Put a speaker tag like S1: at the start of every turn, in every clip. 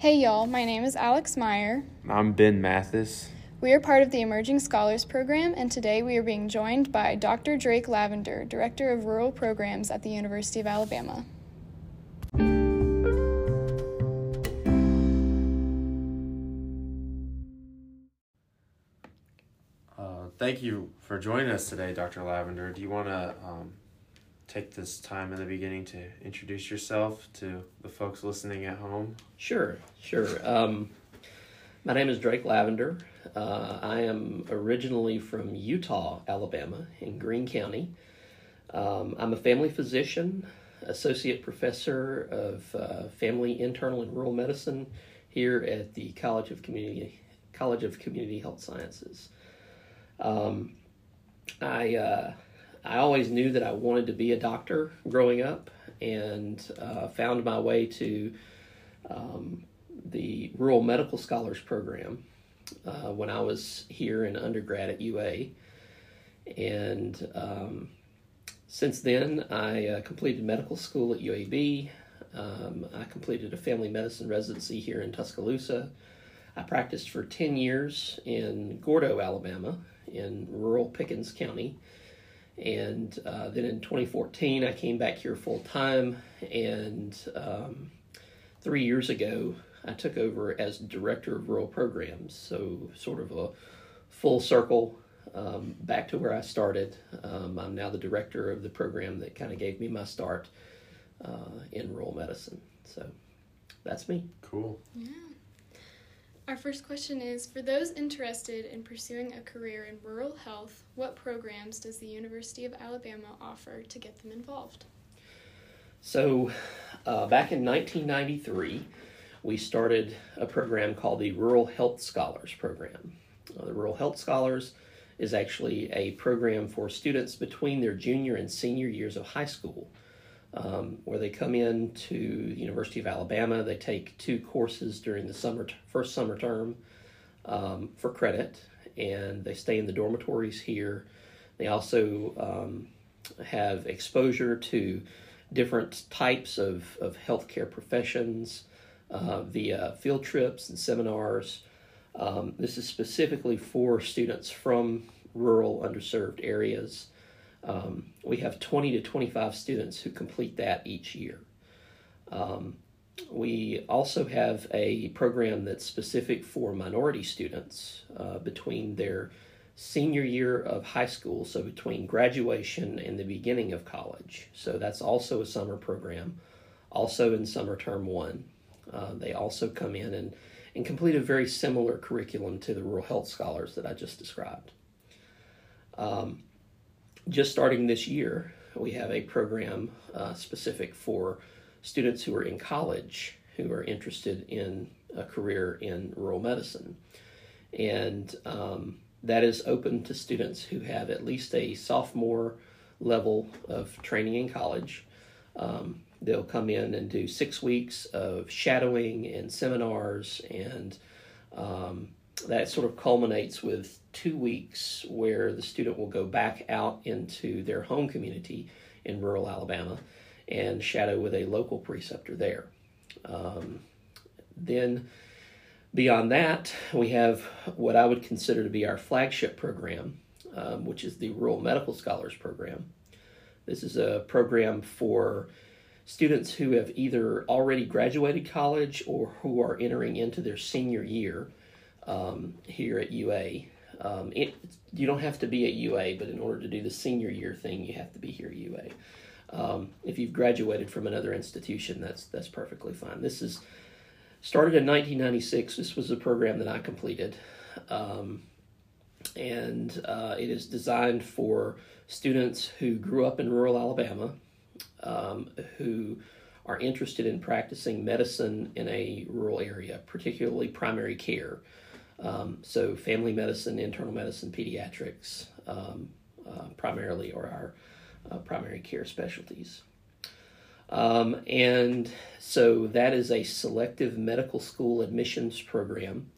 S1: Hey y'all, my name is Alex Meyer.
S2: I'm Ben Mathis.
S1: We are part of the Emerging Scholars Program, and today we are being joined by Dr. Drake Lavender, Director of Rural Programs at the University of Alabama.
S2: Uh, thank you for joining us today, Dr. Lavender. Do you want to um, take this time in the beginning to introduce yourself to the folks listening at home?
S3: Sure, sure. Um, my name is Drake Lavender. Uh, I am originally from Eutaw, Alabama, in Greene County. Um, I'm a family physician, associate professor of uh, family, internal, and rural medicine here at the College of Community College of Community Health Sciences. Um, I uh, I always knew that I wanted to be a doctor growing up, and uh, found my way to um, the Rural Medical Scholars Program uh, when I was here in undergrad at UA. And um, since then, I uh, completed medical school at UAB. Um, I completed a family medicine residency here in Tuscaloosa. I practiced for 10 years in Gordo, Alabama, in rural Pickens County. And uh, then in 2014, I came back here full time. And um, three years ago, I took over as director of rural programs. So, sort of a full circle um, back to where I started. Um, I'm now the director of the program that kind of gave me my start uh, in rural medicine. So, that's me.
S2: Cool.
S1: Yeah. Our first question is For those interested in pursuing a career in rural health, what programs does the University of Alabama offer to get them involved?
S3: So, uh, back in 1993, we started a program called the Rural Health Scholars Program. Uh, the Rural Health Scholars is actually a program for students between their junior and senior years of high school, um, where they come in to the University of Alabama. They take two courses during the summer first summer term um, for credit, and they stay in the dormitories here. They also um, have exposure to different types of, of healthcare professions uh, via field trips and seminars. Um, this is specifically for students from rural, underserved areas. Um, we have 20 to 25 students who complete that each year. Um, we also have a program that's specific for minority students uh, between their senior year of high school, so between graduation and the beginning of college. So that's also a summer program, also in summer term one. Uh, they also come in and, and complete a very similar curriculum to the rural health scholars that I just described. Um, just starting this year, we have a program uh, specific for students who are in college who are interested in a career in rural medicine. And um, that is open to students who have at least a sophomore level of training in college. Um, they'll come in and do six weeks of shadowing and seminars, and um, that sort of culminates with two weeks where the student will go back out into their home community in rural Alabama and shadow with a local preceptor there. Um, then, beyond that, we have what I would consider to be our flagship program, um, which is the Rural Medical Scholars Program. This is a program for students who have either already graduated college or who are entering into their senior year um, here at UA. Um, it, you don't have to be at UA, but in order to do the senior year thing, you have to be here at UA. Um, if you've graduated from another institution, that's that's perfectly fine. This is started in 1996. This was a program that I completed, um, and uh, it is designed for students who grew up in rural Alabama, um, who are interested in practicing medicine in a rural area, particularly primary care. Um, so, family medicine, internal medicine, pediatrics, um, uh, primarily are our uh, primary care specialties. Um, and so, that is a selective medical school admissions program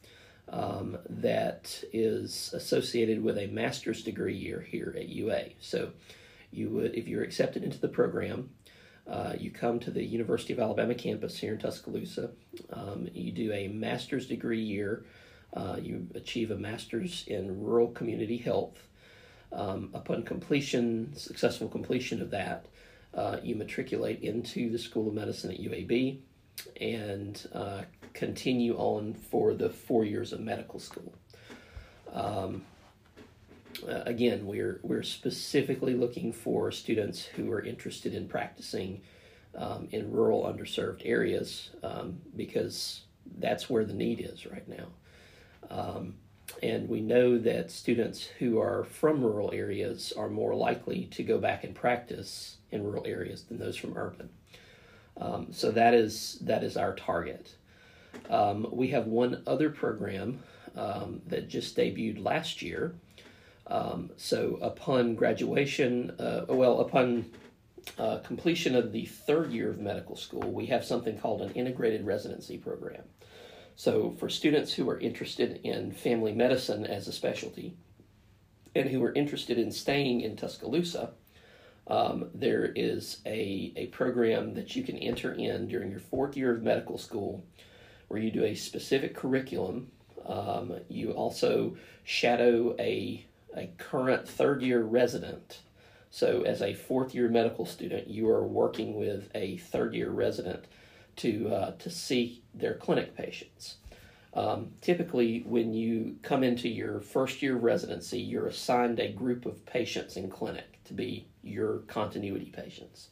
S3: um, that is associated with a master's degree year here at UA. So, you would, if you're accepted into the program, uh, you come to the University of Alabama campus here in Tuscaloosa. Um, you do a master's degree year. Uh, you achieve a master's in rural community health. Um, upon completion, successful completion of that, uh, you matriculate into the School of Medicine at UAB and uh, continue on for the four years of medical school. Um, uh, again, we're we're specifically looking for students who are interested in practicing um, in rural, underserved areas um, because that's where the need is right now. Um, and we know that students who are from rural areas are more likely to go back and practice in rural areas than those from urban. Um, so that is that is our target. Um, we have one other program um, that just debuted last year. Um, so upon graduation, uh, well, upon uh, completion of the third year of medical school, we have something called an integrated residency program. So for students who are interested in family medicine as a specialty and who are interested in staying in Tuscaloosa, um, there is a, a program that you can enter in during your fourth year of medical school where you do a specific curriculum. Um, you also shadow a, a current third year resident. So, as a fourth year medical student, you are working with a third year resident to, uh, to see their clinic patients. Um, typically, when you come into your first year residency, you're assigned a group of patients in clinic to be your continuity patients.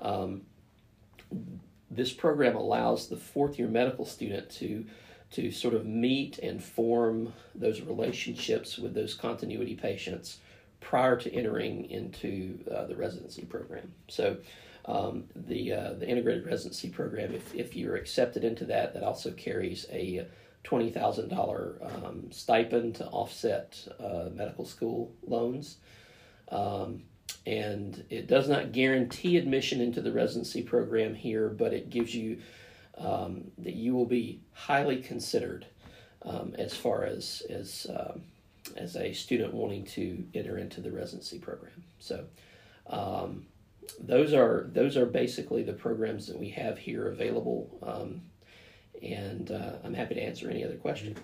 S3: Um, this program allows the fourth year medical student to to sort of meet and form those relationships with those continuity patients prior to entering into uh, the residency program. So, um, the uh, the integrated residency program, if, if you're accepted into that, that also carries a twenty thousand um, dollar stipend to offset uh, medical school loans. Um, and it does not guarantee admission into the residency program here, but it gives you um, that you will be highly considered um, as far as as um, as a student wanting to enter into the residency program. So um, those are those are basically the programs that we have here available, um, and uh, I'm happy to answer any other questions.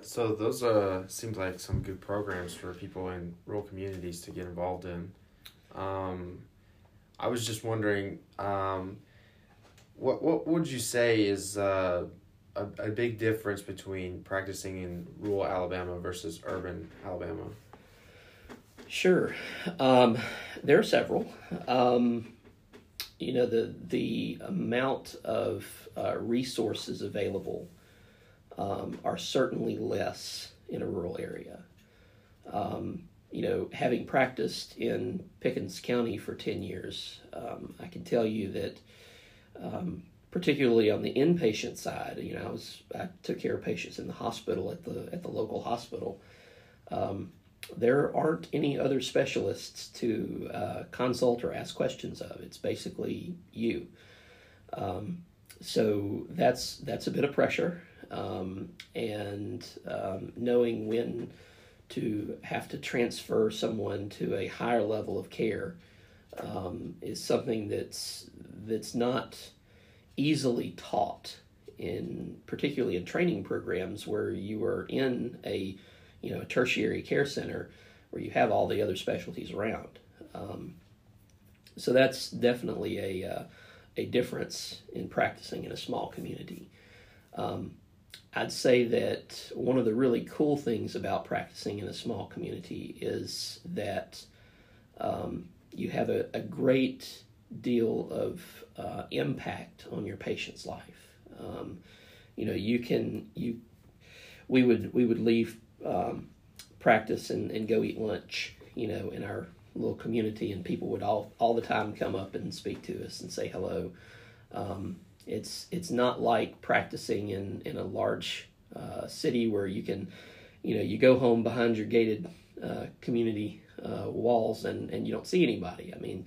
S2: So those uh seems like some good programs for people in rural communities to get involved in. Um, I was just wondering, um, what what would you say is uh, a a big difference between practicing in rural Alabama versus urban Alabama?
S3: Sure, um, there are several. Um, you know the the amount of uh, resources available um, are certainly less in a rural area. Um, you know, having practiced in Pickens County for 10 years, um, I can tell you that, um, particularly on the inpatient side, you know, I was I took care of patients in the hospital at the at the local hospital. Um, there aren't any other specialists to uh, consult or ask questions of. It's basically you. Um, so that's that's a bit of pressure um, and um, knowing when to have to transfer someone to a higher level of care um, is something that's that's not easily taught in particularly in training programs where you are in a you know a tertiary care center where you have all the other specialties around. Um, so that's definitely a uh, a difference in practicing in a small community. Um, I'd say that one of the really cool things about practicing in a small community is that um, you have a, a, great deal of uh, impact on your patient's life. Um, you know, you can you we would we would leave um, practice and, and go eat lunch. You know, in our little community, and people would all all the time come up and speak to us and say hello. Um, it's it's not like practicing in in a large uh, city where you can, you know, you go home behind your gated uh, community uh, walls and and you don't see anybody. I mean.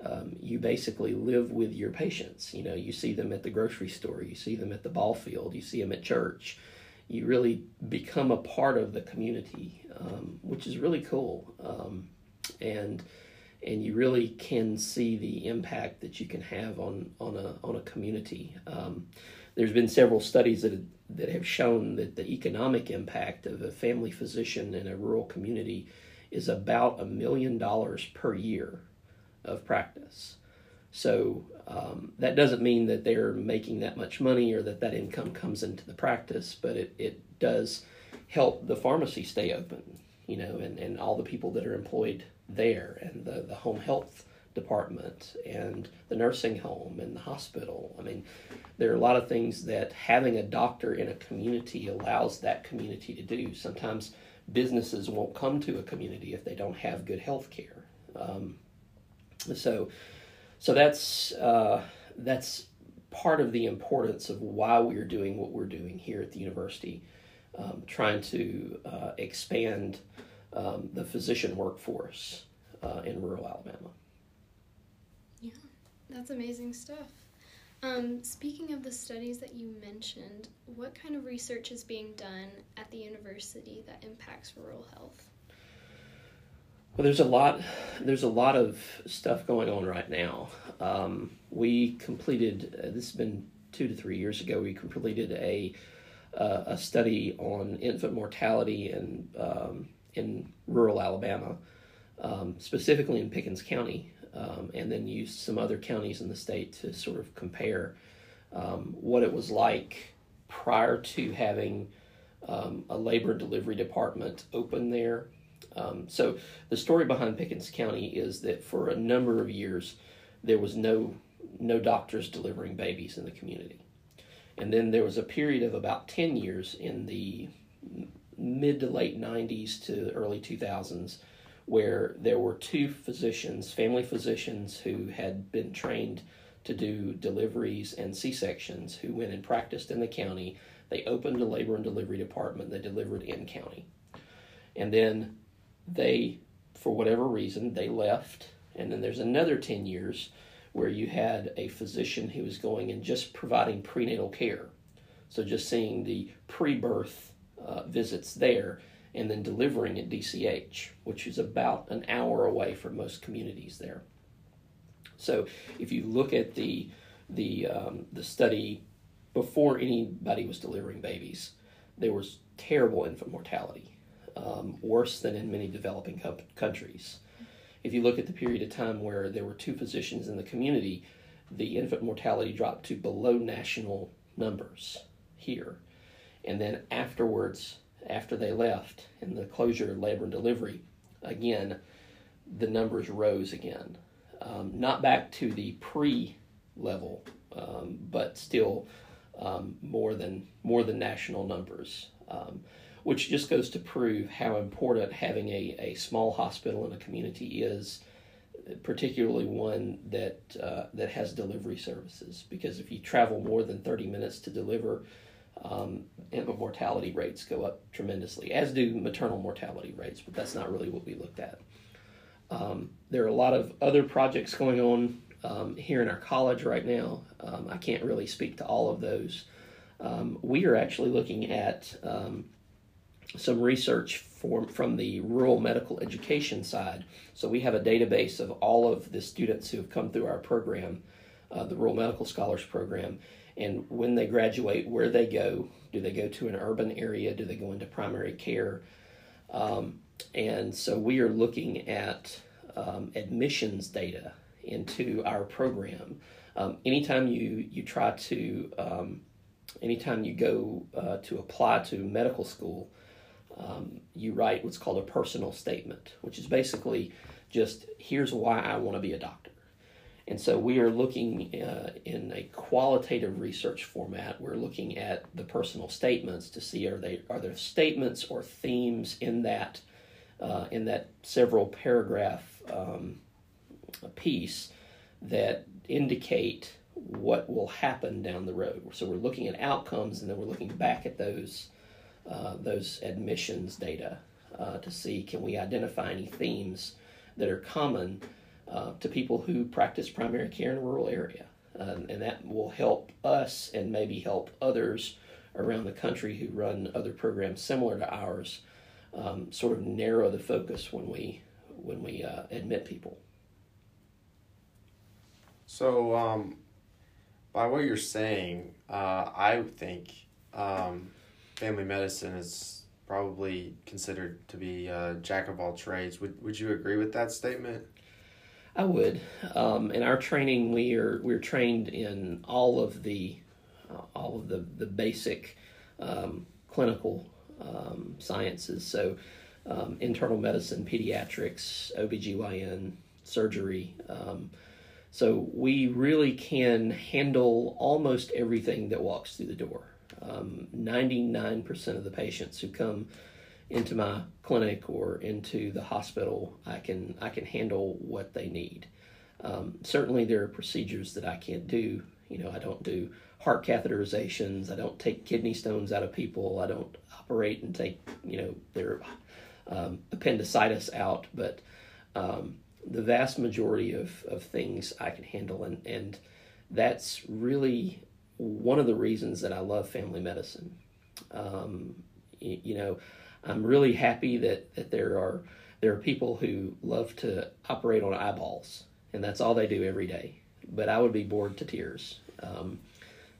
S3: Um, you basically live with your patients. You know, you see them at the grocery store, you see them at the ball field, you see them at church. You really become a part of the community, um, which is really cool. Um, and and you really can see the impact that you can have on on a on a community. Um, there's been several studies that that have shown that the economic impact of a family physician in a rural community is about a million dollars per year of practice. So um, that doesn't mean that they're making that much money or that that income comes into the practice, but it, it does help the pharmacy stay open, you know, and, and all the people that are employed there and the, the home health department and the nursing home and the hospital. I mean, there are a lot of things that having a doctor in a community allows that community to do. Sometimes businesses won't come to a community if they don't have good health care. Um, so, so that's uh, that's part of the importance of why we're doing what we're doing here at the university, um, trying to uh, expand um, the physician workforce uh, in rural Alabama.
S1: Yeah, that's amazing stuff. Um, speaking of the studies that you mentioned, what kind of research is being done at the university that impacts rural health?
S3: Well, there's a lot. There's a lot of stuff going on right now. Um, we completed. Uh, this has been two to three years ago. We completed a uh, a study on infant mortality in um, in rural Alabama, um, specifically in Pickens County, um, and then used some other counties in the state to sort of compare um, what it was like prior to having um, a labor delivery department open there. Um, so the story behind Pickens County is that for a number of years there was no no doctors delivering babies in the community, and then there was a period of about ten years in the mid to late 90s to early 2000s where there were two physicians, family physicians, who had been trained to do deliveries and C sections, who went and practiced in the county. They opened a labor and delivery department, they delivered in county. And then they, for whatever reason, they left. And then there's another 10 years where you had a physician who was going and just providing prenatal care. So just seeing the pre birth uh, visits there and then delivering at DCH, which is about an hour away from most communities there. So if you look at the the um, the study before anybody was delivering babies, there was terrible infant mortality, um, worse than in many developing co- countries. If you look at the period of time where there were two physicians in the community, the infant mortality dropped to below national numbers here. And then afterwards, after they left in the closure of labor and delivery, again, the numbers rose again. Um, not back to the pre level, um, but still um, more than more than national numbers, um, which just goes to prove how important having a, a small hospital in a community is, particularly one that uh, that has delivery services. Because if you travel more than thirty minutes to deliver, um, infant mortality rates go up tremendously, as do maternal mortality rates, but that's not really what we looked at. Um, there are a lot of other projects going on um, here in our college right now. Um, I can't really speak to all of those. Um, we are actually looking at um, some research for, from the rural medical education side. So we have a database of all of the students who have come through our program, uh, the Rural Medical Scholars Program, and when they graduate, where they go. Do they go to an urban area? Do they go into primary care? Um, and so we are looking at um, admissions data into our program. Um, anytime you, you try to, um, anytime you go uh, to apply to medical school, um, you write what's called a personal statement, which is basically just here's why I want to be a doctor. And so we are looking uh, in a qualitative research format. We're looking at the personal statements to see are they are there statements or themes in that uh, in that several paragraph um, piece that indicate what will happen down the road. So we're looking at outcomes, and then we're looking back at those uh, those admissions data uh, to see can we identify any themes that are common uh, to people who practice primary care in a rural area. Um, and that will help us and maybe help others around the country who run other programs similar to ours um, sort of narrow the focus when we when we uh, admit people.
S2: So, um, by what you're saying, uh, I think um, family medicine is probably considered to be a jack of all trades. Would Would you agree with that statement?
S3: I would. Um, in our training, we are we're trained in all of the uh, all of the the basic um, clinical um, sciences. So, um, internal medicine, pediatrics, OBGYN, surgery. Um, so we really can handle almost everything that walks through the door. Um, ninety-nine percent of the patients who come into my clinic or into the hospital, I can I can handle what they need. Um, certainly, there are procedures that I can't do. You know, I don't do heart catheterizations. I don't take kidney stones out of people. I don't operate and take you know their um, appendicitis out. But um, the vast majority of, of things I can handle, and and that's really one of the reasons that I love family medicine. Um, you, you know, I'm really happy that, that there are there are people who love to operate on eyeballs, and that's all they do every day. But I would be bored to tears. Um,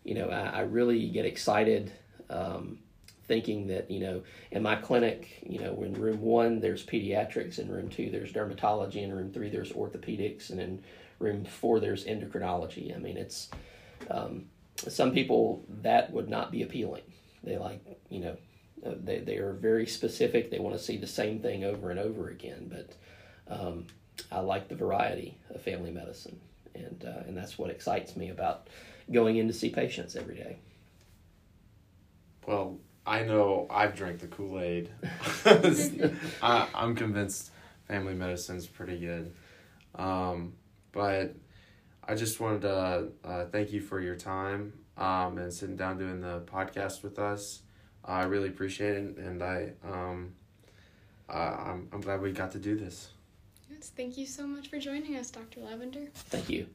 S3: you know, I, I, really get excited um, thinking that you know, in my clinic, you know, in room one there's pediatrics, in room two there's dermatology, in room three there's orthopedics, and in room four there's endocrinology. I mean, it's um, some people that would not be appealing. They like you know uh, they, they are very specific. They want to see the same thing over and over again. But um, I like the variety of family medicine, and uh, and that's what excites me about going in to see patients every day.
S2: Well, I know I've drank the Kool Aid. I'm convinced family medicine's pretty good. Um, but I just wanted to uh, thank you for your time um, and sitting down doing the podcast with us. I really appreciate it, and I um, uh, I'm I'm glad we got to do this.
S1: Yes, thank you so much for joining us, Dr. Lavender.
S3: Thank you.